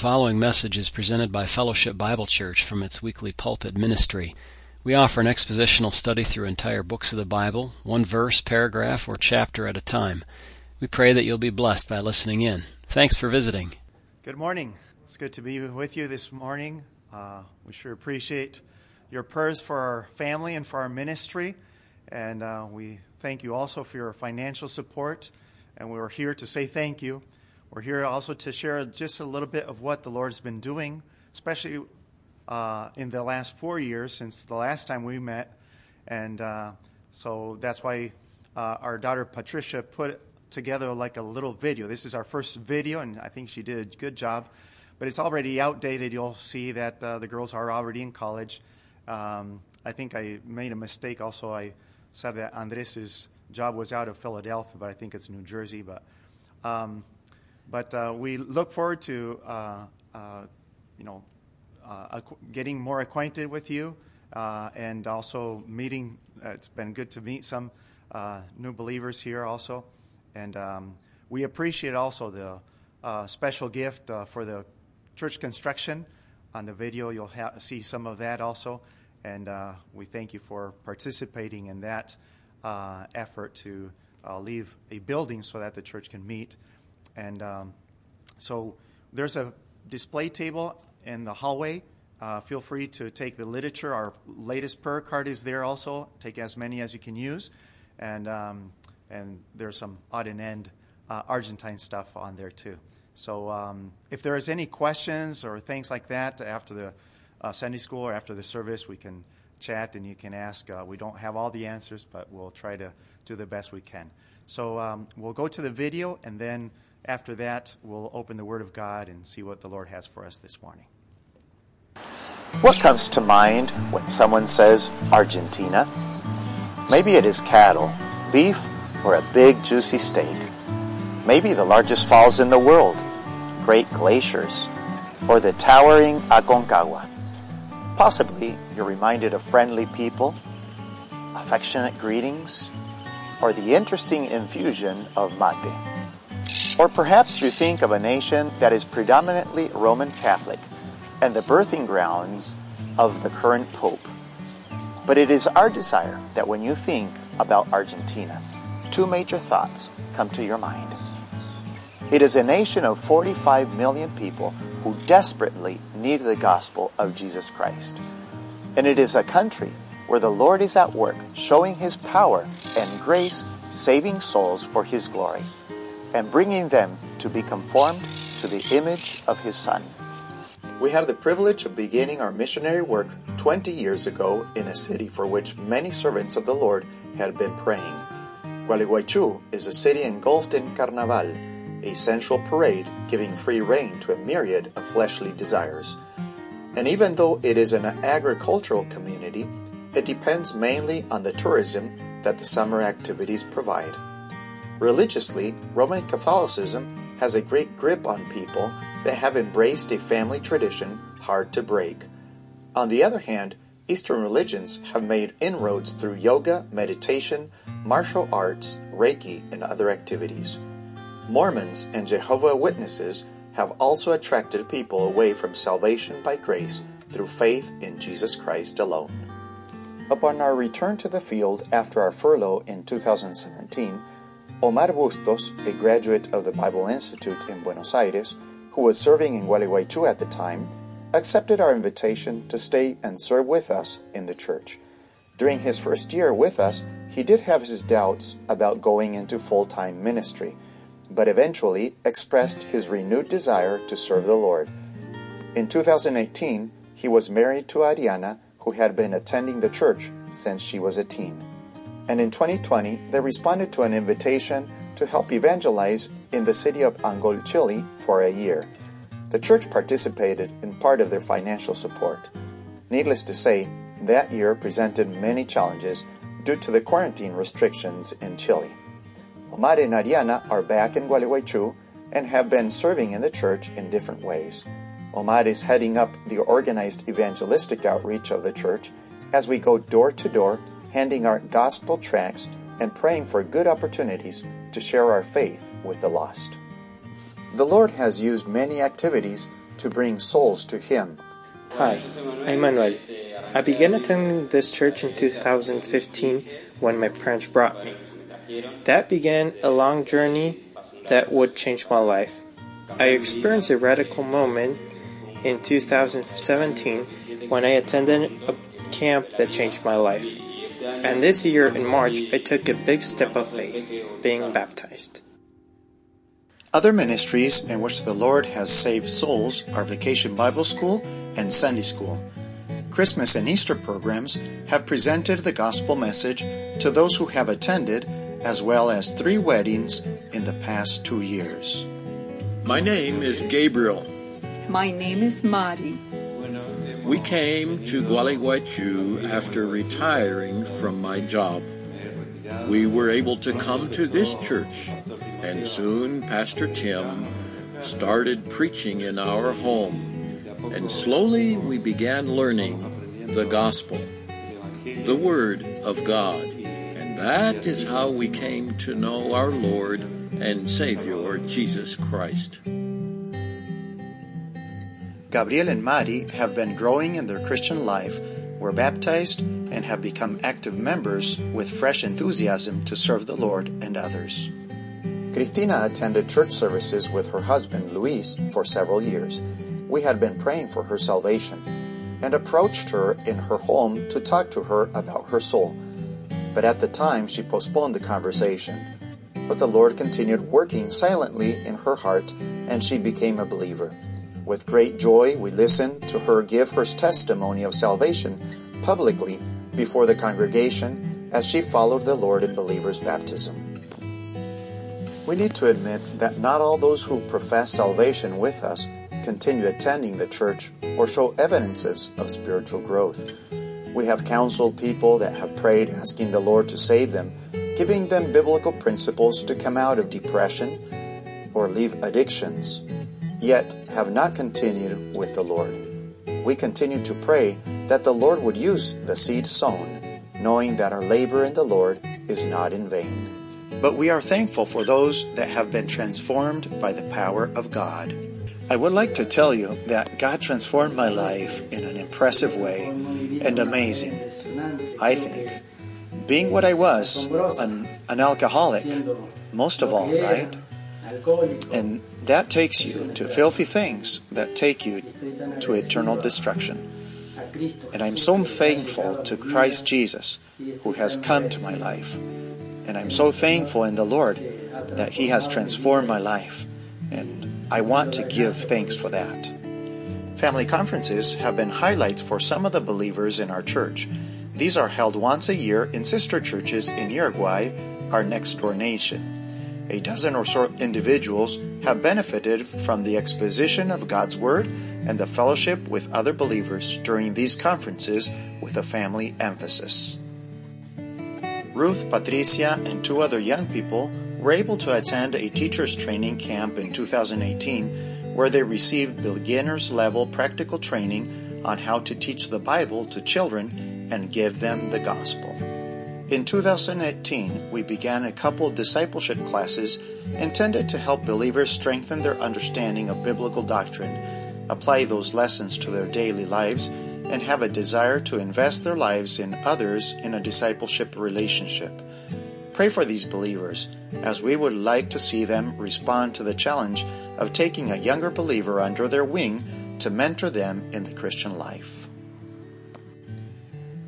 following message is presented by Fellowship Bible Church from its weekly pulpit ministry. We offer an expositional study through entire books of the Bible, one verse, paragraph, or chapter at a time. We pray that you'll be blessed by listening in. Thanks for visiting. Good morning. It's good to be with you this morning. Uh, we sure appreciate your prayers for our family and for our ministry. And uh, we thank you also for your financial support. And we're here to say thank you. We're here also to share just a little bit of what the Lord's been doing, especially uh, in the last four years since the last time we met. And uh, so that's why uh, our daughter Patricia put together like a little video. This is our first video, and I think she did a good job. But it's already outdated. You'll see that uh, the girls are already in college. Um, I think I made a mistake also. I said that Andres' job was out of Philadelphia, but I think it's New Jersey. But um, but uh, we look forward to, uh, uh, you know, uh, getting more acquainted with you uh, and also meeting. it's been good to meet some new believers here also. And um, we appreciate also the special gift for the church construction. On the video, you'll ha- see some of that also. And we thank you for participating in that effort to leave a building so that the church can meet. And um, so there's a display table in the hallway. Uh, feel free to take the literature. Our latest prayer card is there also. Take as many as you can use. And, um, and there's some odd and end uh, Argentine stuff on there too. So um, if there is any questions or things like that after the uh, Sunday school or after the service, we can chat and you can ask. Uh, we don't have all the answers, but we'll try to do the best we can. So um, we'll go to the video and then after that, we'll open the Word of God and see what the Lord has for us this morning. What comes to mind when someone says Argentina? Maybe it is cattle, beef, or a big juicy steak. Maybe the largest falls in the world, great glaciers, or the towering Aconcagua. Possibly you're reminded of friendly people, affectionate greetings, or the interesting infusion of mate. Or perhaps you think of a nation that is predominantly Roman Catholic and the birthing grounds of the current Pope. But it is our desire that when you think about Argentina, two major thoughts come to your mind. It is a nation of 45 million people who desperately need the gospel of Jesus Christ. And it is a country where the Lord is at work showing his power and grace, saving souls for his glory and bringing them to be conformed to the image of His Son. We had the privilege of beginning our missionary work 20 years ago in a city for which many servants of the Lord had been praying. Gualeguaychú is a city engulfed in Carnaval, a central parade giving free rein to a myriad of fleshly desires. And even though it is an agricultural community, it depends mainly on the tourism that the summer activities provide. Religiously, Roman Catholicism has a great grip on people that have embraced a family tradition hard to break. On the other hand, Eastern religions have made inroads through yoga, meditation, martial arts, Reiki, and other activities. Mormons and Jehovah Witnesses have also attracted people away from salvation by grace through faith in Jesus Christ alone. Upon our return to the field after our furlough in 2017, Omar Bustos, a graduate of the Bible Institute in Buenos Aires, who was serving in Gualeguaychú at the time, accepted our invitation to stay and serve with us in the church. During his first year with us, he did have his doubts about going into full time ministry, but eventually expressed his renewed desire to serve the Lord. In 2018, he was married to Ariana, who had been attending the church since she was a teen and in 2020 they responded to an invitation to help evangelize in the city of Angol, Chile for a year. The church participated in part of their financial support. Needless to say, that year presented many challenges due to the quarantine restrictions in Chile. Omar and Ariana are back in Gualeguaychú and have been serving in the church in different ways. Omar is heading up the organized evangelistic outreach of the church as we go door to door handing out gospel tracts, and praying for good opportunities to share our faith with the lost. The Lord has used many activities to bring souls to Him. Hi, I'm Manuel. I began attending this church in 2015 when my parents brought me. That began a long journey that would change my life. I experienced a radical moment in 2017 when I attended a camp that changed my life. And this year in March, I took a big step of faith, being baptized. Other ministries in which the Lord has saved souls are Vacation Bible School and Sunday School. Christmas and Easter programs have presented the gospel message to those who have attended, as well as three weddings in the past two years. My name is Gabriel. My name is Mari. We came to Gualeguaychú after retiring from my job. We were able to come to this church, and soon Pastor Tim started preaching in our home, and slowly we began learning the gospel, the Word of God, and that is how we came to know our Lord and Savior Jesus Christ. Gabriel and Mari have been growing in their Christian life, were baptized, and have become active members with fresh enthusiasm to serve the Lord and others. Cristina attended church services with her husband Luis for several years. We had been praying for her salvation and approached her in her home to talk to her about her soul. But at the time, she postponed the conversation. But the Lord continued working silently in her heart, and she became a believer. With great joy, we listened to her give her testimony of salvation publicly before the congregation as she followed the Lord in believers' baptism. We need to admit that not all those who profess salvation with us continue attending the church or show evidences of spiritual growth. We have counseled people that have prayed asking the Lord to save them, giving them biblical principles to come out of depression or leave addictions yet have not continued with the Lord. We continue to pray that the Lord would use the seed sown, knowing that our labor in the Lord is not in vain. But we are thankful for those that have been transformed by the power of God. I would like to tell you that God transformed my life in an impressive way and amazing. I think. Being what I was, an, an alcoholic, most of all, right? And that takes you to filthy things that take you to eternal destruction. And I'm so thankful to Christ Jesus who has come to my life. And I'm so thankful in the Lord that He has transformed my life. And I want to give thanks for that. Family conferences have been highlights for some of the believers in our church. These are held once a year in sister churches in Uruguay, our next door nation a dozen or so individuals have benefited from the exposition of God's Word and the fellowship with other believers during these conferences with a family emphasis. Ruth, Patricia, and two other young people were able to attend a teacher's training camp in 2018 where they received beginner's level practical training on how to teach the Bible to children and give them the gospel. In 2018, we began a couple discipleship classes intended to help believers strengthen their understanding of biblical doctrine, apply those lessons to their daily lives, and have a desire to invest their lives in others in a discipleship relationship. Pray for these believers, as we would like to see them respond to the challenge of taking a younger believer under their wing to mentor them in the Christian life.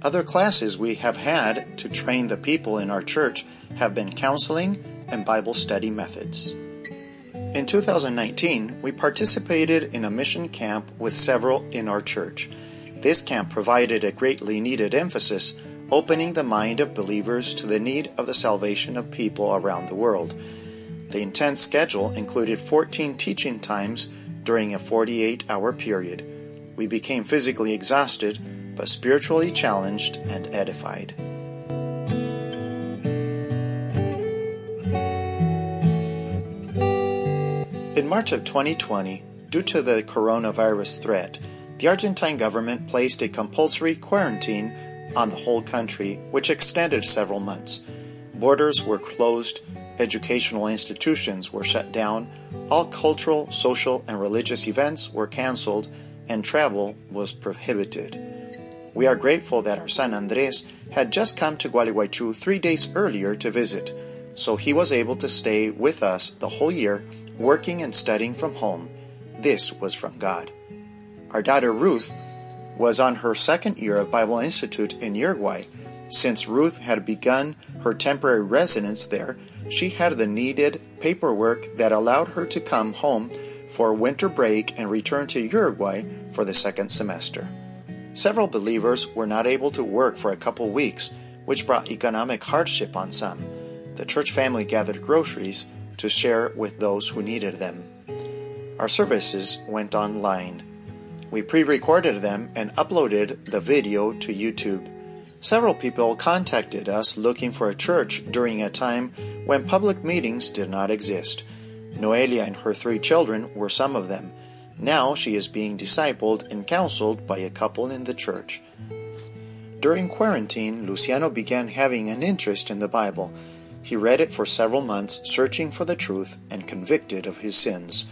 Other classes we have had to train the people in our church have been counseling and Bible study methods. In 2019, we participated in a mission camp with several in our church. This camp provided a greatly needed emphasis, opening the mind of believers to the need of the salvation of people around the world. The intense schedule included 14 teaching times during a 48 hour period. We became physically exhausted but spiritually challenged and edified. In March of 2020, due to the coronavirus threat, the Argentine government placed a compulsory quarantine on the whole country, which extended several months. Borders were closed, educational institutions were shut down, all cultural, social, and religious events were canceled, and travel was prohibited. We are grateful that our son Andres had just come to Gualeguaychú three days earlier to visit, so he was able to stay with us the whole year, working and studying from home. This was from God. Our daughter Ruth was on her second year of Bible Institute in Uruguay. Since Ruth had begun her temporary residence there, she had the needed paperwork that allowed her to come home for winter break and return to Uruguay for the second semester. Several believers were not able to work for a couple weeks, which brought economic hardship on some. The church family gathered groceries to share with those who needed them. Our services went online. We pre recorded them and uploaded the video to YouTube. Several people contacted us looking for a church during a time when public meetings did not exist. Noelia and her three children were some of them. Now she is being discipled and counseled by a couple in the church. During quarantine, Luciano began having an interest in the Bible. He read it for several months, searching for the truth and convicted of his sins.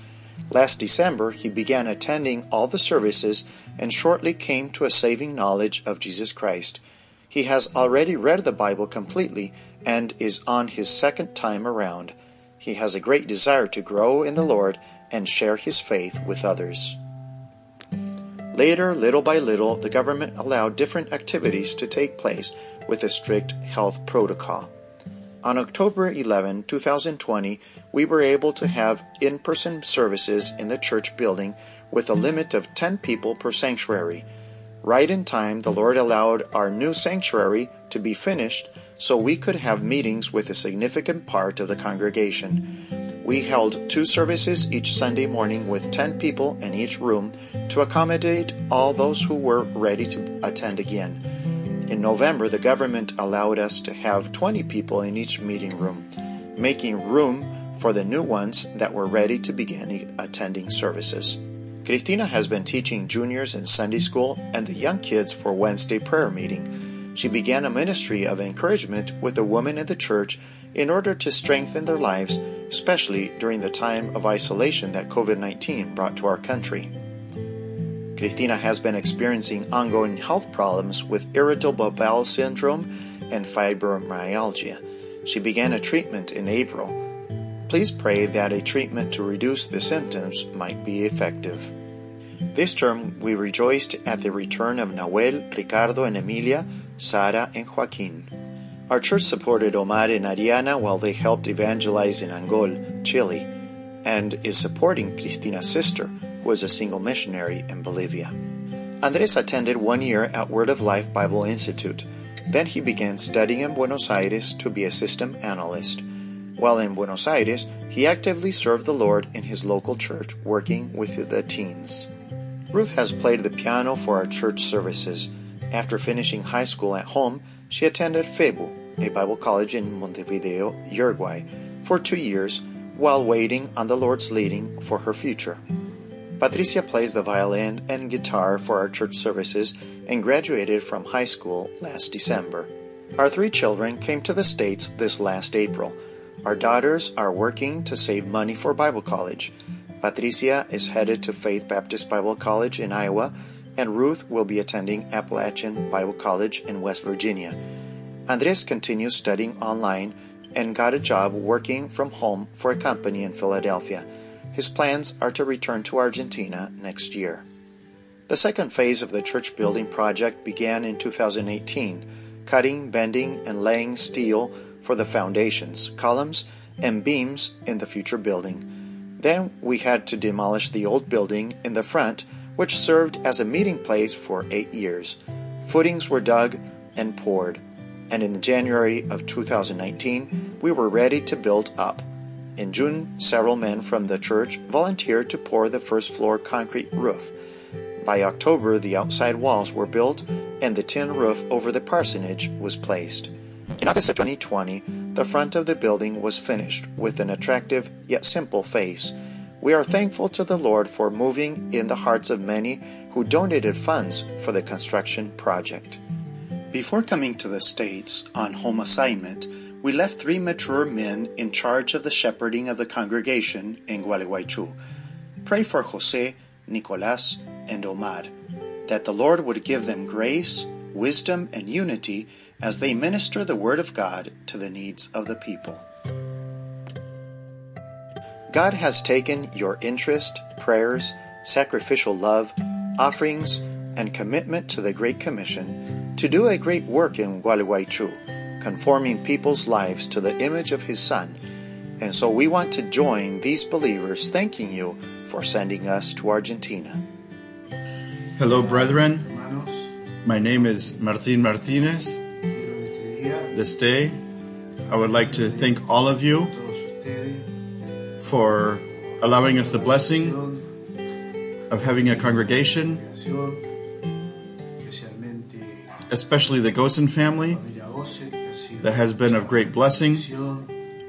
Last December, he began attending all the services and shortly came to a saving knowledge of Jesus Christ. He has already read the Bible completely and is on his second time around. He has a great desire to grow in the Lord and share his faith with others. Later, little by little, the government allowed different activities to take place with a strict health protocol. On October 11, 2020, we were able to have in person services in the church building with a limit of 10 people per sanctuary. Right in time, the Lord allowed our new sanctuary to be finished so we could have meetings with a significant part of the congregation. We held two services each Sunday morning with 10 people in each room to accommodate all those who were ready to attend again. In November, the government allowed us to have 20 people in each meeting room, making room for the new ones that were ready to begin attending services. Cristina has been teaching juniors in Sunday school and the young kids for Wednesday prayer meeting. She began a ministry of encouragement with the women in the church in order to strengthen their lives, especially during the time of isolation that COVID 19 brought to our country. Cristina has been experiencing ongoing health problems with irritable bowel syndrome and fibromyalgia. She began a treatment in April. Please pray that a treatment to reduce the symptoms might be effective. This term, we rejoiced at the return of Nahuel, Ricardo, and Emilia, Sara, and Joaquin. Our church supported Omar and Ariana while they helped evangelize in Angol, Chile, and is supporting Cristina's sister, who is a single missionary in Bolivia. Andres attended one year at Word of Life Bible Institute. Then he began studying in Buenos Aires to be a system analyst. While in Buenos Aires, he actively served the Lord in his local church, working with the teens. Ruth has played the piano for our church services. After finishing high school at home, she attended FEBU, a Bible college in Montevideo, Uruguay, for two years while waiting on the Lord's leading for her future. Patricia plays the violin and guitar for our church services and graduated from high school last December. Our three children came to the States this last April. Our daughters are working to save money for Bible college. Patricia is headed to Faith Baptist Bible College in Iowa, and Ruth will be attending Appalachian Bible College in West Virginia. Andres continues studying online and got a job working from home for a company in Philadelphia. His plans are to return to Argentina next year. The second phase of the church building project began in 2018, cutting, bending, and laying steel for the foundations, columns, and beams in the future building. Then we had to demolish the old building in the front, which served as a meeting place for eight years. Footings were dug and poured, and in January of 2019, we were ready to build up. In June, several men from the church volunteered to pour the first floor concrete roof. By October, the outside walls were built and the tin roof over the parsonage was placed. In August of 2020, the front of the building was finished with an attractive yet simple face. We are thankful to the Lord for moving in the hearts of many who donated funds for the construction project. Before coming to the States on home assignment, we left three mature men in charge of the shepherding of the congregation in Gualeguaychú. Pray for Jose, Nicolas, and Omar, that the Lord would give them grace, wisdom, and unity as they minister the Word of God to the needs of the people. God has taken your interest, prayers, sacrificial love, offerings, and commitment to the Great Commission to do a great work in Gualeguaychú, conforming people's lives to the image of His Son. And so we want to join these believers thanking you for sending us to Argentina. Hello, brethren. My name is Martin Martinez. This day, I would like to thank all of you for allowing us the blessing of having a congregation, especially the Gosen family, that has been of great blessing,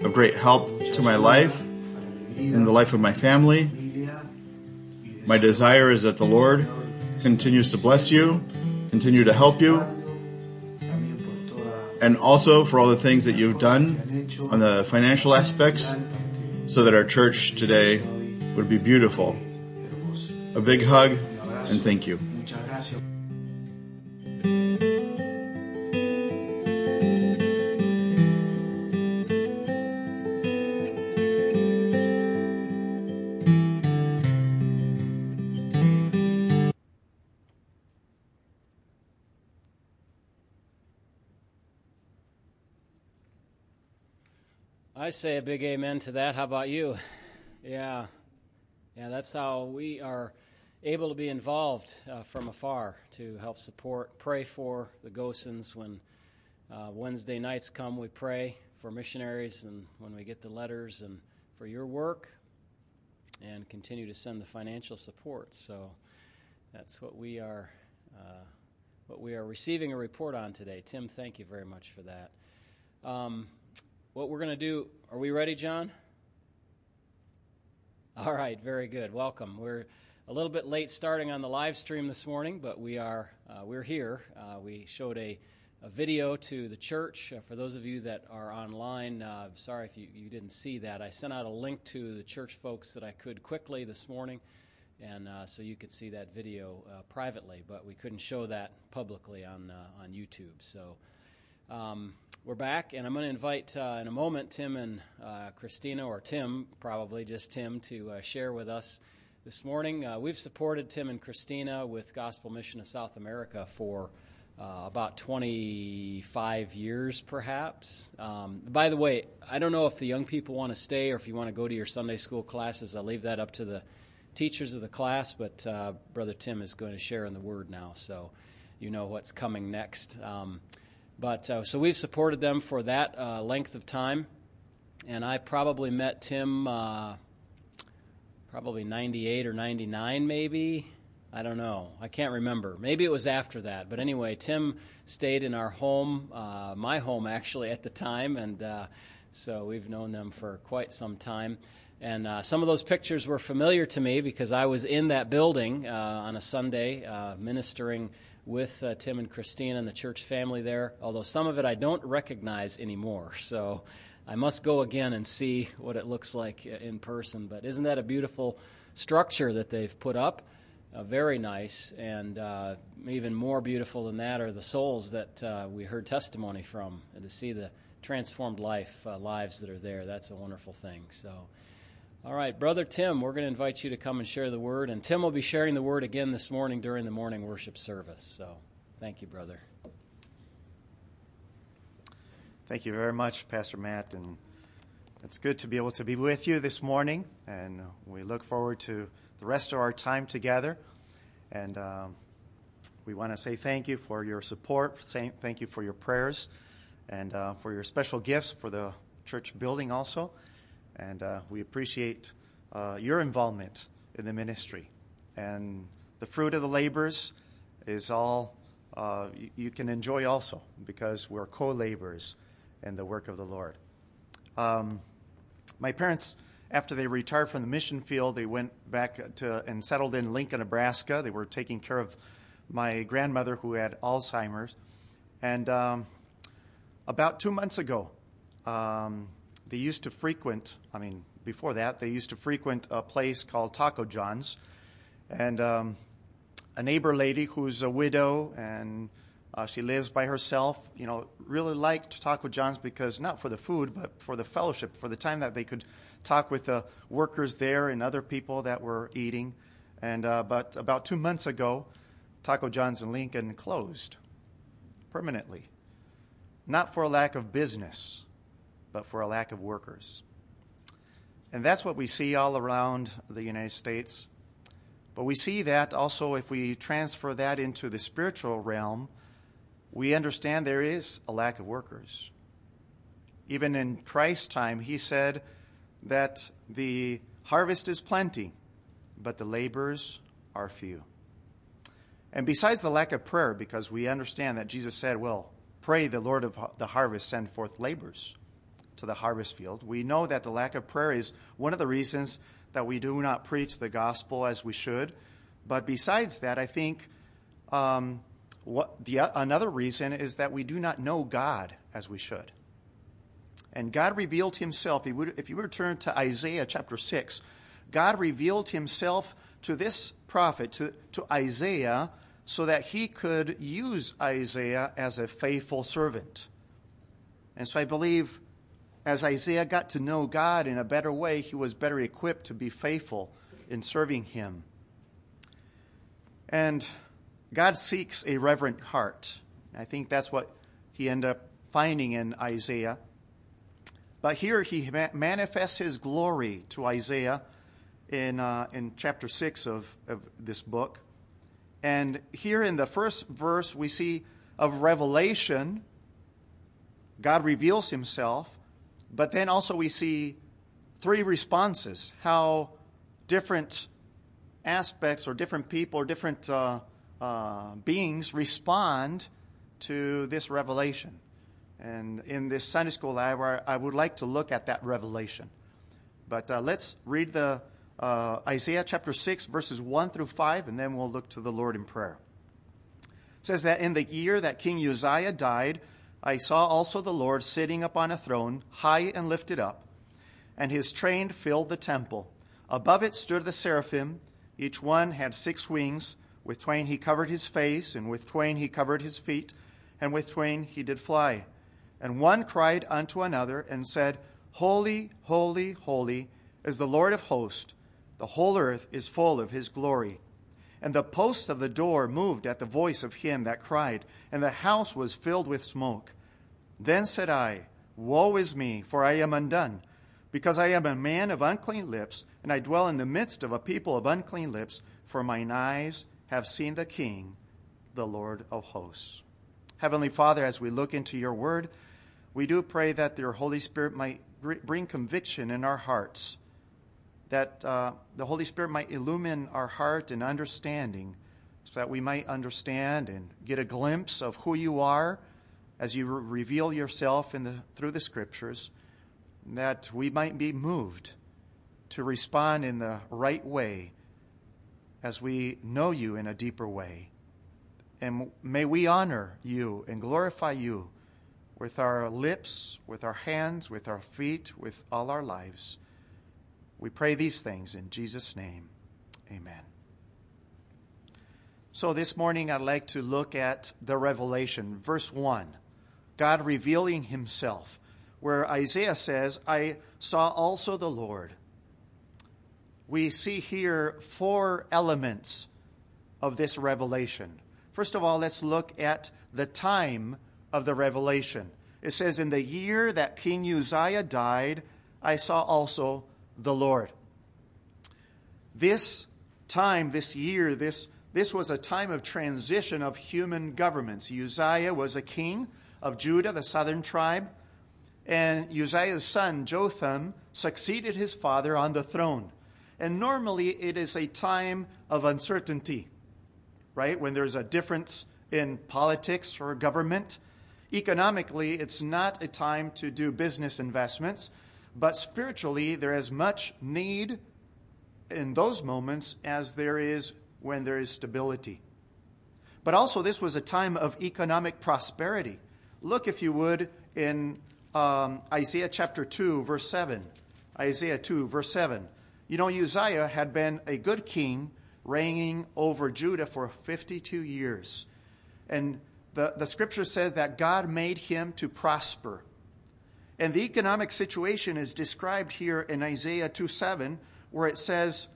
of great help to my life and the life of my family. My desire is that the Lord continues to bless you, continue to help you, and also for all the things that you've done on the financial aspects so that our church today would be beautiful. A big hug and thank you. I say a big amen to that. How about you? Yeah. Yeah, that's how we are able to be involved uh, from afar to help support, pray for the Gosens. When uh, Wednesday nights come, we pray for missionaries, and when we get the letters, and for your work, and continue to send the financial support. So that's what we are. Uh, what we are receiving a report on today. Tim, thank you very much for that. Um, what we're going to do. Are we ready, John? All right, very good. Welcome. We're a little bit late starting on the live stream this morning, but we are uh, we're here. Uh, we showed a, a, video to the church. Uh, for those of you that are online, uh, sorry if you, you didn't see that. I sent out a link to the church folks that I could quickly this morning, and uh, so you could see that video uh, privately, but we couldn't show that publicly on on YouTube. So. Um, we're back, and I'm going to invite uh, in a moment Tim and uh, Christina, or Tim, probably just Tim, to uh, share with us this morning. Uh, we've supported Tim and Christina with Gospel Mission of South America for uh, about 25 years, perhaps. Um, by the way, I don't know if the young people want to stay or if you want to go to your Sunday school classes. I'll leave that up to the teachers of the class, but uh, Brother Tim is going to share in the Word now, so you know what's coming next. Um, but uh, so we've supported them for that uh, length of time, and I probably met Tim uh, probably 98 or 99, maybe. I don't know. I can't remember. Maybe it was after that. But anyway, Tim stayed in our home, uh, my home actually at the time, and uh, so we've known them for quite some time. And uh, some of those pictures were familiar to me because I was in that building uh, on a Sunday uh, ministering with uh, Tim and Christine and the church family there, although some of it I don't recognize anymore. So I must go again and see what it looks like in person. But isn't that a beautiful structure that they've put up? Uh, very nice. And uh, even more beautiful than that are the souls that uh, we heard testimony from. And to see the transformed life uh, lives that are there, that's a wonderful thing. So. All right, Brother Tim, we're going to invite you to come and share the word. And Tim will be sharing the word again this morning during the morning worship service. So thank you, brother. Thank you very much, Pastor Matt. And it's good to be able to be with you this morning. And we look forward to the rest of our time together. And um, we want to say thank you for your support, thank you for your prayers, and uh, for your special gifts for the church building also. And uh, we appreciate uh, your involvement in the ministry. And the fruit of the labors is all uh, you, you, can enjoy also because we're co laborers in the work of the Lord. Um, my parents, after they retired from the mission field, they went back to and settled in Lincoln, Nebraska. They were taking care of my grandmother who had Alzheimer's. And um, about two months ago, um, they used to frequent, I mean, before that, they used to frequent a place called Taco John's. And um, a neighbor lady who's a widow and uh, she lives by herself, you know, really liked Taco John's because not for the food, but for the fellowship, for the time that they could talk with the workers there and other people that were eating. And uh, but about two months ago, Taco John's in Lincoln closed permanently, not for a lack of business, but for a lack of workers. And that's what we see all around the United States. But we see that also if we transfer that into the spiritual realm, we understand there is a lack of workers. Even in Christ's time, he said that the harvest is plenty, but the laborers are few. And besides the lack of prayer, because we understand that Jesus said, Well, pray the Lord of the harvest send forth laborers to the harvest field, we know that the lack of prayer is one of the reasons that we do not preach the gospel as we should. But besides that, I think um, what the, another reason is that we do not know God as we should. And God revealed himself. If you return to Isaiah chapter 6, God revealed himself to this prophet, to, to Isaiah, so that he could use Isaiah as a faithful servant. And so I believe as Isaiah got to know God in a better way, he was better equipped to be faithful in serving him. And God seeks a reverent heart. I think that's what he ended up finding in Isaiah. But here he manifests his glory to Isaiah in, uh, in chapter 6 of, of this book. And here in the first verse, we see of revelation, God reveals himself. But then also we see three responses how different aspects or different people or different uh, uh, beings respond to this revelation. And in this Sunday school hour, I would like to look at that revelation. But uh, let's read the uh, Isaiah chapter 6, verses 1 through 5, and then we'll look to the Lord in prayer. It says that in the year that King Uzziah died, I saw also the Lord sitting upon a throne, high and lifted up, and his train filled the temple. Above it stood the seraphim. Each one had six wings. With twain he covered his face, and with twain he covered his feet, and with twain he did fly. And one cried unto another, and said, Holy, holy, holy is the Lord of hosts. The whole earth is full of his glory. And the posts of the door moved at the voice of him that cried, and the house was filled with smoke. Then said I, Woe is me, for I am undone, because I am a man of unclean lips, and I dwell in the midst of a people of unclean lips, for mine eyes have seen the King, the Lord of hosts. Heavenly Father, as we look into your word, we do pray that your Holy Spirit might bring conviction in our hearts that uh, the Holy Spirit might illumine our heart and understanding so that we might understand and get a glimpse of who you are as you re- reveal yourself in the, through the scriptures, that we might be moved to respond in the right way as we know you in a deeper way. And may we honor you and glorify you with our lips, with our hands, with our feet, with all our lives. We pray these things in Jesus' name. Amen. So this morning I'd like to look at the revelation, verse 1. God revealing himself, where Isaiah says, I saw also the Lord. We see here four elements of this revelation. First of all, let's look at the time of the revelation. It says, In the year that King Uzziah died, I saw also the Lord. This time, this year, this, this was a time of transition of human governments. Uzziah was a king of Judah, the southern tribe, and Uzziah's son, Jotham, succeeded his father on the throne. And normally it is a time of uncertainty, right? When there's a difference in politics or government. Economically, it's not a time to do business investments. But spiritually, there is much need in those moments as there is when there is stability. But also, this was a time of economic prosperity. Look, if you would, in um, Isaiah chapter 2, verse 7. Isaiah 2, verse 7. You know, Uzziah had been a good king reigning over Judah for 52 years. And the, the scripture says that God made him to prosper. And the economic situation is described here in Isaiah 2 7, where it says,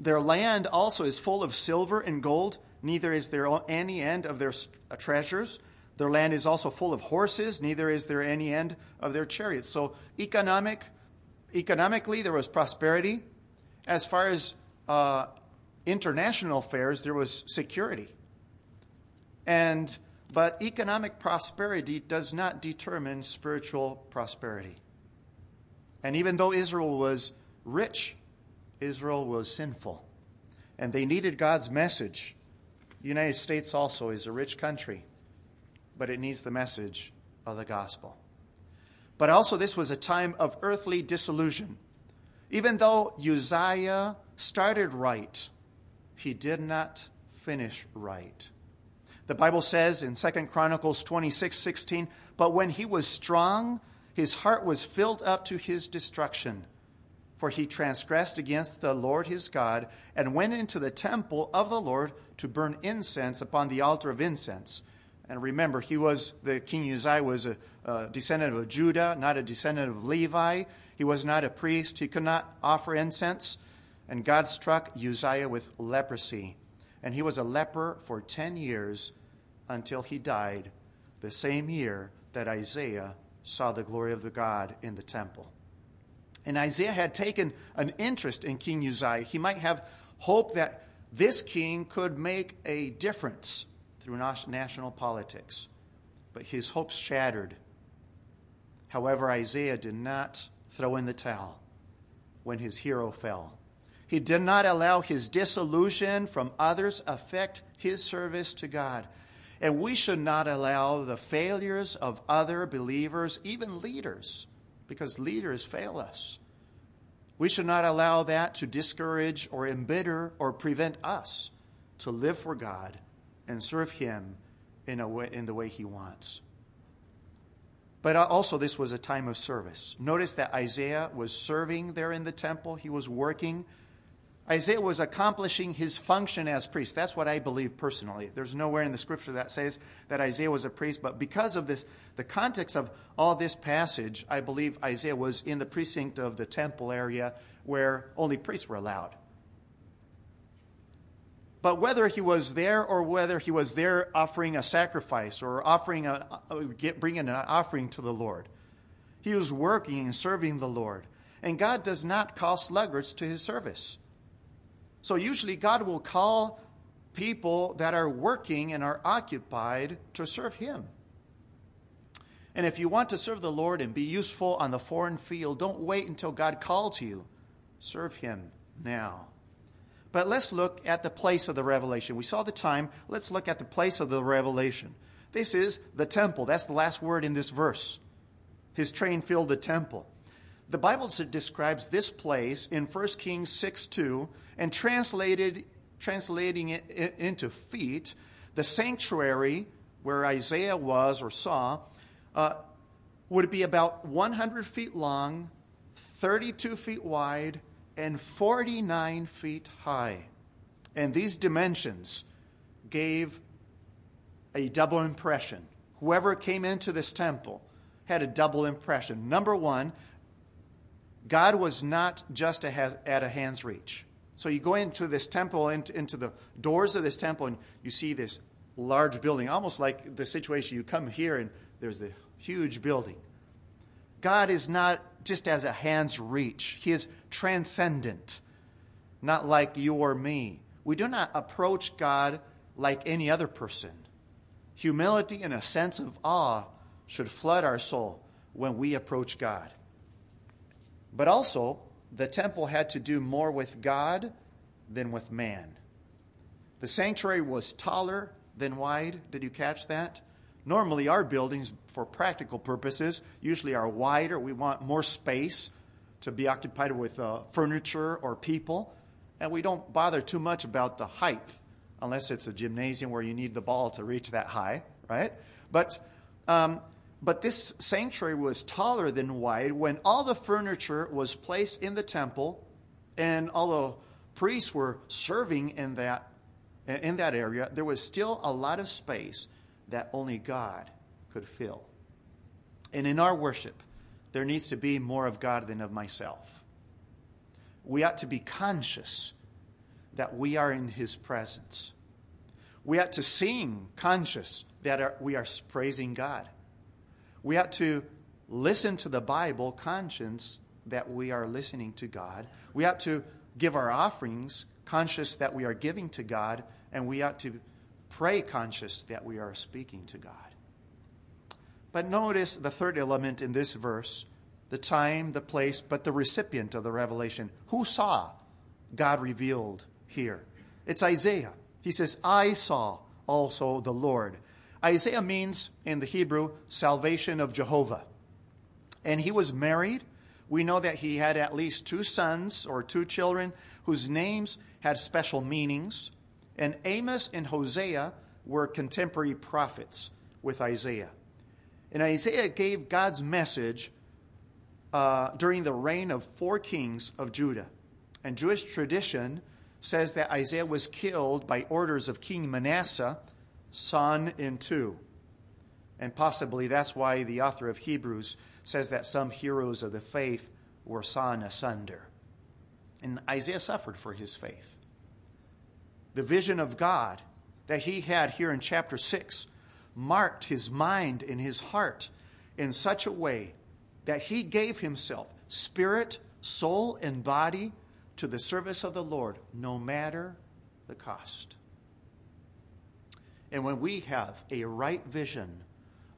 Their land also is full of silver and gold, neither is there any end of their uh, treasures. Their land is also full of horses, neither is there any end of their chariots. So, economic, economically, there was prosperity. As far as uh, international affairs, there was security. And but economic prosperity does not determine spiritual prosperity. And even though Israel was rich, Israel was sinful. And they needed God's message. The United States also is a rich country, but it needs the message of the gospel. But also, this was a time of earthly disillusion. Even though Uzziah started right, he did not finish right. The Bible says in 2 Chronicles 26 16, but when he was strong, his heart was filled up to his destruction. For he transgressed against the Lord his God and went into the temple of the Lord to burn incense upon the altar of incense. And remember, he was, the king Uzziah was a, a descendant of Judah, not a descendant of Levi. He was not a priest. He could not offer incense. And God struck Uzziah with leprosy and he was a leper for 10 years until he died the same year that Isaiah saw the glory of the God in the temple. And Isaiah had taken an interest in King Uzziah. He might have hoped that this king could make a difference through national politics. But his hopes shattered. However, Isaiah did not throw in the towel when his hero fell. He did not allow his disillusion from others affect his service to God. And we should not allow the failures of other believers, even leaders, because leaders fail us. We should not allow that to discourage or embitter or prevent us to live for God and serve Him in, a way, in the way He wants. But also, this was a time of service. Notice that Isaiah was serving there in the temple, he was working Isaiah was accomplishing his function as priest. That's what I believe personally. There's nowhere in the scripture that says that Isaiah was a priest, but because of this, the context of all this passage, I believe Isaiah was in the precinct of the temple area where only priests were allowed. But whether he was there or whether he was there offering a sacrifice or offering a, uh, bringing an offering to the Lord, he was working and serving the Lord. And God does not call sluggards to his service. So usually God will call people that are working and are occupied to serve Him. And if you want to serve the Lord and be useful on the foreign field, don't wait until God calls you. Serve Him now. But let's look at the place of the revelation. We saw the time. Let's look at the place of the revelation. This is the temple. That's the last word in this verse. His train filled the temple. The Bible describes this place in 1 Kings 6 2 and translated, translating it into feet, the sanctuary where Isaiah was or saw uh, would be about 100 feet long, 32 feet wide, and 49 feet high. And these dimensions gave a double impression. Whoever came into this temple had a double impression. Number one, God was not just at a hand's reach. So you go into this temple, into the doors of this temple, and you see this large building, almost like the situation you come here and there's the huge building. God is not just as a hand's reach, He is transcendent, not like you or me. We do not approach God like any other person. Humility and a sense of awe should flood our soul when we approach God. But also, the temple had to do more with God than with man. The sanctuary was taller than wide. Did you catch that? Normally, our buildings, for practical purposes, usually are wider. We want more space to be occupied with uh, furniture or people. And we don't bother too much about the height, unless it's a gymnasium where you need the ball to reach that high, right? But um, But this sanctuary was taller than wide. When all the furniture was placed in the temple, and the priests were serving in that, in that area, there was still a lot of space that only God could fill. And in our worship, there needs to be more of God than of myself. We ought to be conscious that we are in His presence. We ought to sing conscious that we are praising God. We ought to listen to the Bible conscious that we are listening to God. We ought to give our offerings conscious that we are giving to God, and we ought to pray conscious that we are speaking to God. But notice the third element in this verse the time, the place, but the recipient of the revelation. Who saw God revealed here? It's Isaiah. He says, I saw also the Lord. Isaiah means, in the Hebrew, salvation of Jehovah. And he was married. We know that he had at least two sons or two children whose names had special meanings. And Amos and Hosea were contemporary prophets with Isaiah. And Isaiah gave God's message uh, during the reign of four kings of Judah. And Jewish tradition says that Isaiah was killed by orders of King Manasseh, son in two. And possibly that's why the author of Hebrews says that some heroes of the faith were sawn asunder. And Isaiah suffered for his faith. The vision of God that he had here in chapter 6 marked his mind and his heart in such a way that he gave himself, spirit, soul, and body, to the service of the Lord, no matter the cost. And when we have a right vision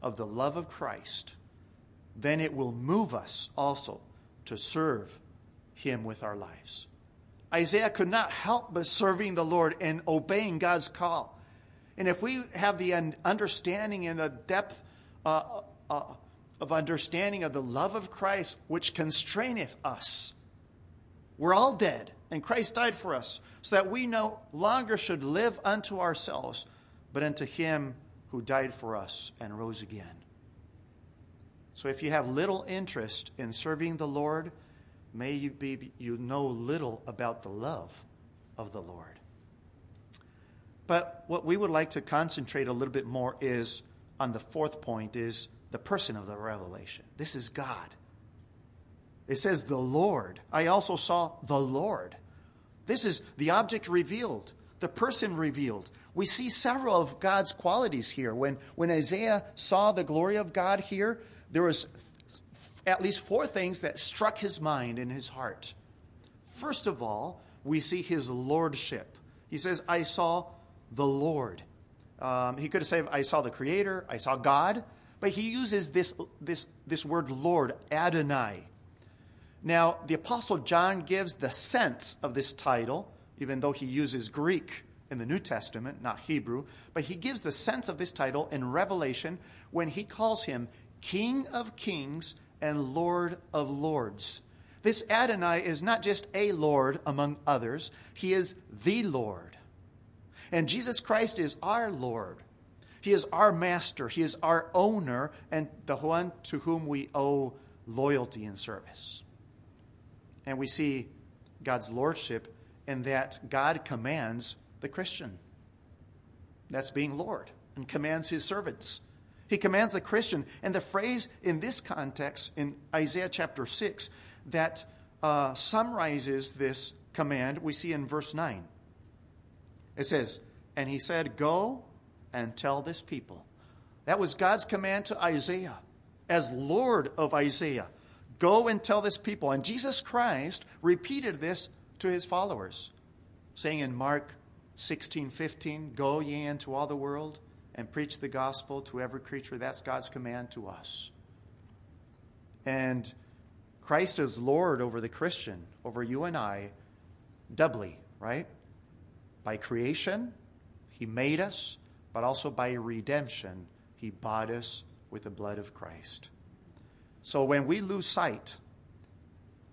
of the love of Christ, then it will move us also to serve him with our lives. Isaiah could not help but serving the Lord and obeying God's call. And if we have the understanding and the depth uh, uh, of understanding of the love of Christ, which constraineth us, we're all dead, and Christ died for us, so that we no longer should live unto ourselves, but unto Him who died for us and rose again. So if you have little interest in serving the Lord, may you, be, you know little about the love of the Lord. But what we would like to concentrate a little bit more is on the fourth point is the person of the revelation. This is God. It says the Lord. I also saw the Lord. This is the object revealed, the person revealed. We see several of God's qualities here. When, when Isaiah saw the glory of God here, there was at least four things that struck his mind and his heart. First of all, we see his lordship. He says, I saw the Lord. Um, he could have said, I saw the Creator, I saw God, but he uses this, this, this word Lord, Adonai. Now, the Apostle John gives the sense of this title, even though he uses Greek in the New Testament, not Hebrew, but he gives the sense of this title in Revelation when he calls him King of Kings and Lord of Lords. This Adonai is not just a Lord among others, he is the Lord. And Jesus Christ is our Lord. He is our master, he is our owner, and the one to whom we owe loyalty and service. And we see God's lordship in that God commands the Christian. That's being Lord and commands his servants. He commands the Christian. And the phrase in this context, in Isaiah chapter 6, that uh, summarizes this command, we see in verse 9. It says, And he said, Go and tell this people. That was God's command to Isaiah as Lord of Isaiah. Go and tell this people. And Jesus Christ repeated this to his followers, saying in Mark 16 15, Go ye into all the world and preach the gospel to every creature. That's God's command to us. And Christ is Lord over the Christian, over you and I, doubly, right? By creation, He made us, but also by redemption, He bought us with the blood of Christ. So when we lose sight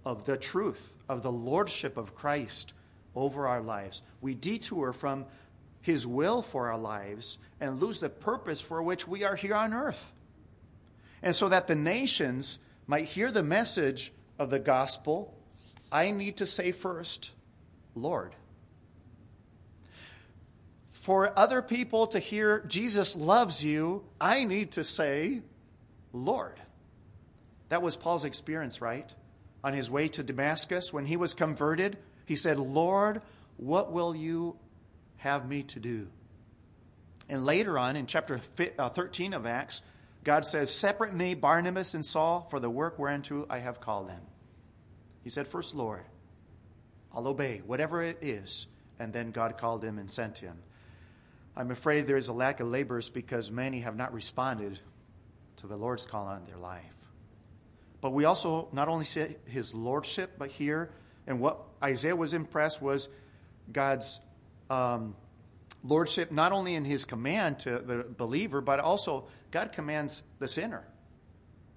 of the truth of the lordship of Christ over our lives, we detour from His will for our lives and lose the purpose for which we are here on earth. And so that the nations might hear the message of the gospel, I need to say first, Lord. For other people to hear Jesus loves you, I need to say, Lord. That was Paul's experience, right? On his way to Damascus, when he was converted, he said, Lord, what will you have me to do? And later on, in chapter uh, 13 of Acts, God says, Separate me, Barnabas and Saul, for the work whereunto I have called them. He said, First, Lord, I'll obey, whatever it is. And then God called him and sent him. I'm afraid there is a lack of laborers because many have not responded to the Lord's call on their life. But we also not only see his lordship, but here, and what Isaiah was impressed was God's um, lordship, not only in his command to the believer, but also God commands the sinner.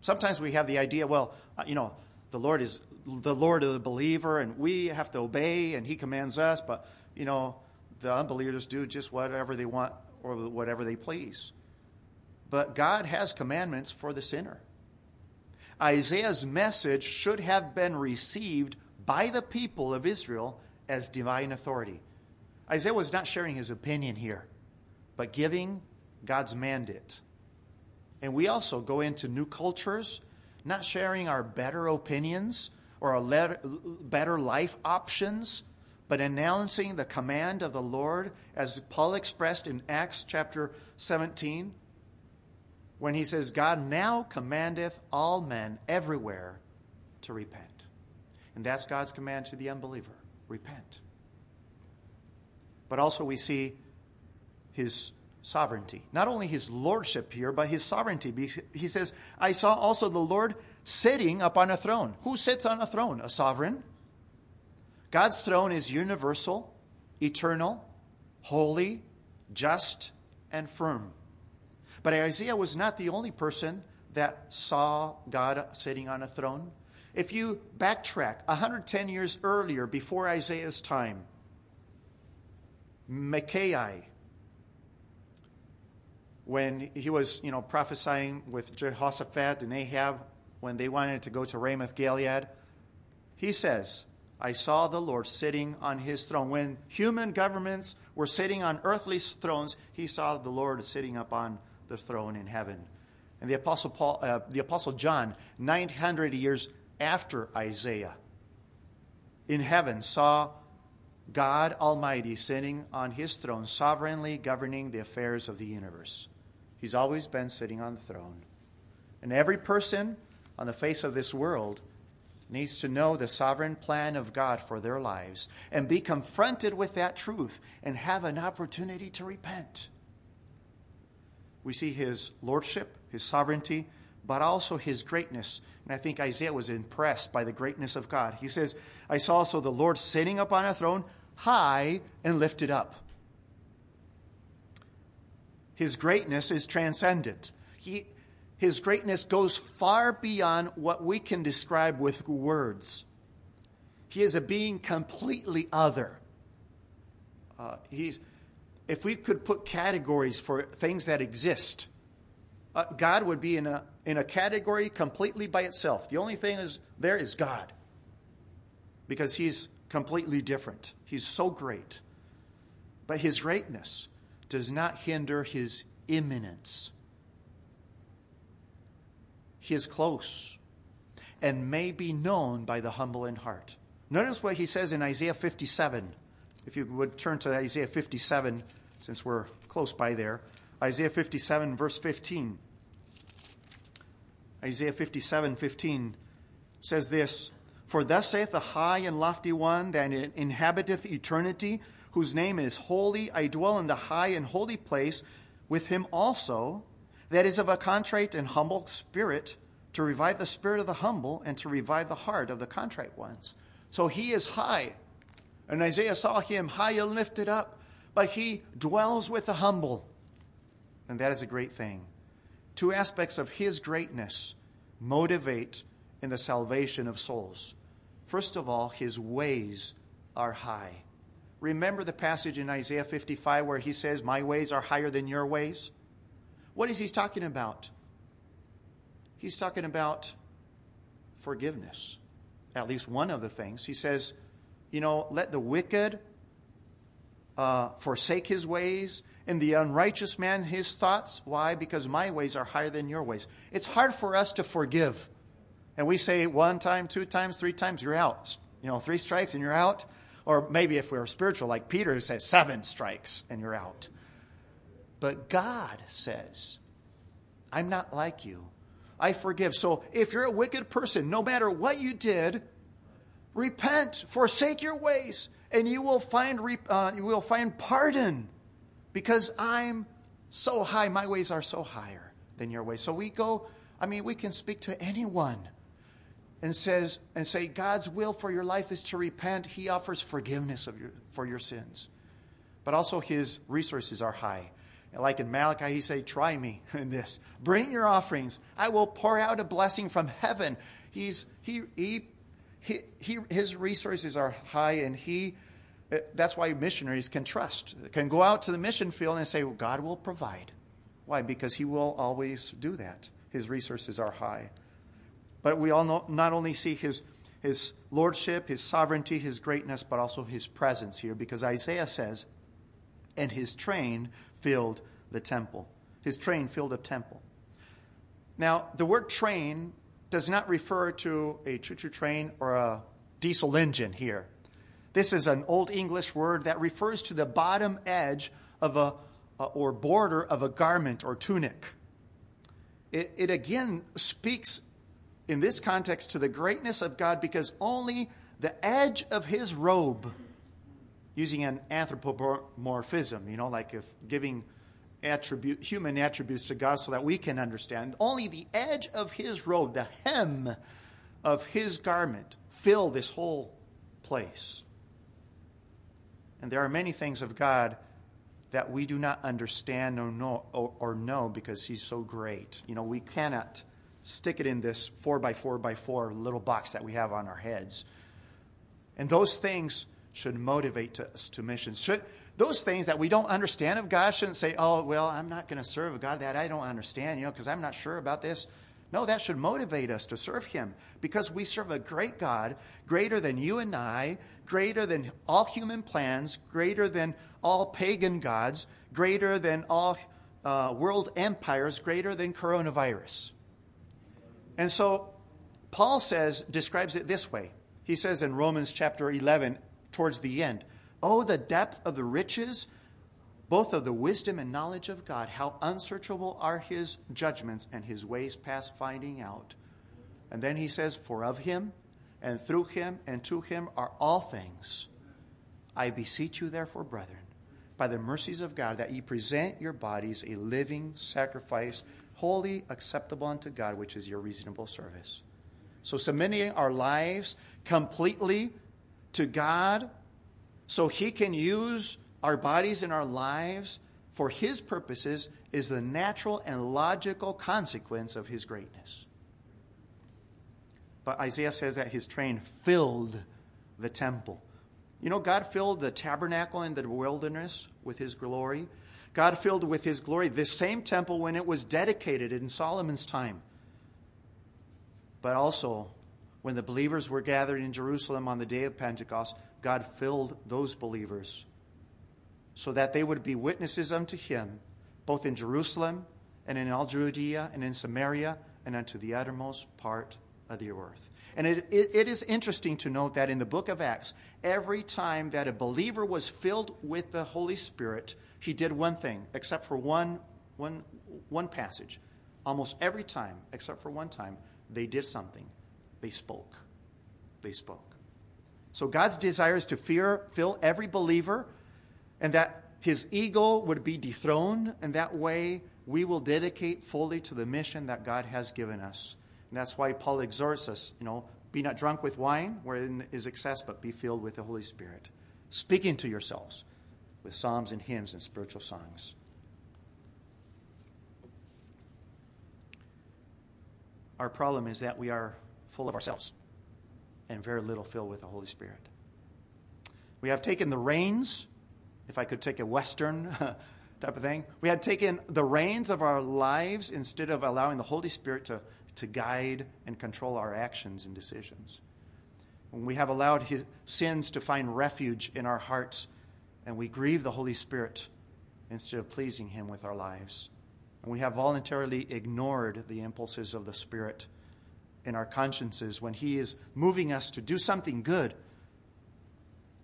Sometimes we have the idea, well, uh, you know, the Lord is the Lord of the believer, and we have to obey, and He commands us, but, you know, the unbelievers do just whatever they want or whatever they please. But God has commandments for the sinner. Isaiah's message should have been received by the people of Israel as divine authority. Isaiah was not sharing his opinion here, but giving God's mandate. And we also go into new cultures, not sharing our better opinions or our better life options, but announcing the command of the Lord, as Paul expressed in Acts chapter 17, when he says, God now commandeth all men everywhere to repent. And that's God's command to the unbeliever repent. But also, we see his sovereignty. Not only his lordship here, but his sovereignty. He says, I saw also the Lord sitting upon a throne. Who sits on a throne? A sovereign. God's throne is universal, eternal, holy, just, and firm. But Isaiah was not the only person that saw God sitting on a throne. If you backtrack 110 years earlier, before Isaiah's time, Micaiah, when he was, you know, prophesying with Jehoshaphat and Ahab, when they wanted to go to Ramoth Gilead, he says, I saw the Lord sitting on his throne. When human governments were sitting on earthly thrones, he saw the Lord sitting upon the throne in heaven. And the Apostle, Paul, uh, the Apostle John, 900 years after Isaiah, in heaven saw God Almighty sitting on his throne, sovereignly governing the affairs of the universe. He's always been sitting on the throne. And every person on the face of this world needs to know the sovereign plan of God for their lives and be confronted with that truth and have an opportunity to repent. We see his lordship, his sovereignty, but also his greatness. And I think Isaiah was impressed by the greatness of God. He says, I saw also the Lord sitting upon a throne, high and lifted up. His greatness is transcendent. He, his greatness goes far beyond what we can describe with words. He is a being completely other. Uh, he's, if we could put categories for things that exist, uh, God would be in a, in a category completely by itself. The only thing is there is God because he's completely different. He's so great. But his greatness does not hinder his immanence. He is close and may be known by the humble in heart. Notice what he says in Isaiah 57. If you would turn to Isaiah 57, since we're close by there. Isaiah 57, verse 15. Isaiah 57, 15 says this For thus saith the high and lofty one that inhabiteth eternity, whose name is holy. I dwell in the high and holy place with him also, that is of a contrite and humble spirit, to revive the spirit of the humble and to revive the heart of the contrite ones. So he is high. And Isaiah saw him high and lifted up, but he dwells with the humble. And that is a great thing. Two aspects of his greatness motivate in the salvation of souls. First of all, his ways are high. Remember the passage in Isaiah 55 where he says, My ways are higher than your ways? What is he talking about? he's talking about forgiveness. At least one of the things. He says, you know, let the wicked uh, forsake his ways and the unrighteous man his thoughts. Why? Because my ways are higher than your ways. It's hard for us to forgive. And we say one time, two times, three times, you're out. You know, three strikes and you're out. Or maybe if we are spiritual, like Peter, who says seven strikes and you're out. But God says, I'm not like you. I forgive. So if you're a wicked person, no matter what you did, repent, forsake your ways, and you will find, uh, you will find pardon because I'm so high. My ways are so higher than your ways. So we go, I mean, we can speak to anyone and says and say God's will for your life is to repent. He offers forgiveness of your, for your sins. But also his resources are high. Like in Malachi, he say, "Try me in this. Bring your offerings. I will pour out a blessing from heaven." He's he he, he, he his resources are high, and he. That's why missionaries can trust, can go out to the mission field and say, well, "God will provide." Why? Because He will always do that. His resources are high. But we all know, not only see His his lordship, his sovereignty, his greatness, but also his presence here, because Isaiah says, and his train filled the temple. His train filled the temple. Now, the word train does not refer to a choo choo train or a diesel engine here. This is an Old English word that refers to the bottom edge of a, or border of a garment or tunic. It, it again speaks in this context to the greatness of God because only the edge of his robe using an anthropomorphism, you know, like if giving attribute, human attributes to God so that we can understand. Only the edge of his robe, the hem of his garment, fill this whole place. And there are many things of God that we do not understand or know, or, know because he's so great. You know, we cannot stick it in this four by four by four little box that we have on our heads. And those things should motivate us to missions. Should, those things that we don't understand of God shouldn't say, oh, well, I'm not going to serve a God that I don't understand, you know, because I'm not sure about this. No, that should motivate us to serve Him because we serve a great God, greater than you and I, greater than all human plans, greater than all pagan gods, greater than all uh, world empires, greater than coronavirus. And so Paul says, describes it this way. He says in Romans chapter 11, towards the end. Oh, the depth of the riches, both of the wisdom and knowledge of God. How unsearchable are his judgments and his ways past finding out. And then he says, For of him, and through him, and to him are all things. I beseech you, therefore, brethren, by the mercies of God, that ye present your bodies a living sacrifice, holy, acceptable unto God, which is your reasonable service. So, submitting our lives completely to God so He can use our bodies and our lives for His purposes is the natural and logical consequence of His greatness. But Isaiah says that His train filled the temple. You know, God filled the tabernacle in the wilderness with His glory. God filled with His glory this same temple when it was dedicated in Solomon's time. But also, when the believers were gathered in Jerusalem on the day of Pentecost, God filled those believers so that they would be witnesses unto him, both in Jerusalem and in all Judea and in Samaria and unto the uttermost part of the earth. And it, it, it is interesting to note that in the book of Acts, every time that a believer was filled with the Holy Spirit, he did one thing, except for one, one, one passage. Almost every time, except for one time, they did something. They spoke. They spoke. So God's desire is to fear, fill every believer, and that his ego would be dethroned, and that way we will dedicate fully to the mission that God has given us. And that's why Paul exhorts us, you know, be not drunk with wine, wherein is excess, but be filled with the Holy Spirit, speaking to yourselves with psalms and hymns and spiritual songs. Our problem is that we are full of ourselves and very little filled with the Holy Spirit. We have taken the reins, if I could take a Western type of thing, we had taken the reins of our lives instead of allowing the Holy Spirit to to guide and control our actions and decisions. When we have allowed his sins to find refuge in our hearts and we grieve the Holy Spirit instead of pleasing him with our lives. And we have voluntarily ignored the impulses of the Spirit in our consciences when he is moving us to do something good.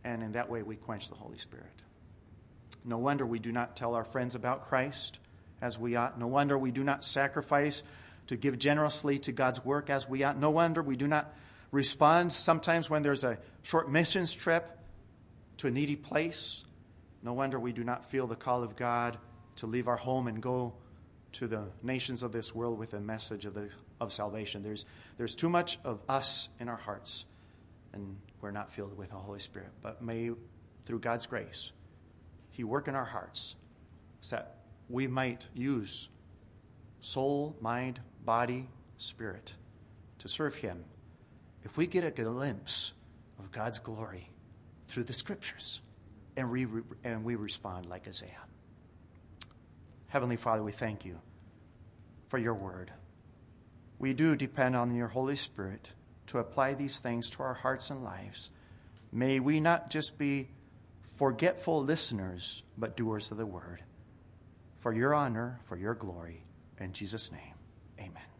And in that way, we quench the Holy Spirit. No wonder we do not tell our friends about Christ as we ought. No wonder we do not sacrifice to give generously to God's work as we ought. No wonder we do not respond sometimes when there's a short missions trip to a needy place. No wonder we do not feel the call of God to leave our home and go to the nations of this world with a message of, the, of salvation. There's, there's too much of us in our hearts, and we're not filled with the Holy Spirit. But may, through God's grace, He work in our hearts so that we might use soul, mind, body, spirit to serve Him if we get a glimpse of God's glory through the Scriptures and we, and we respond like Isaiah. Heavenly Father, we thank you for your word. We do depend on your Holy Spirit to apply these things to our hearts and lives. May we not just be forgetful listeners, but doers of the word. For your honor, for your glory. In Jesus' name, amen.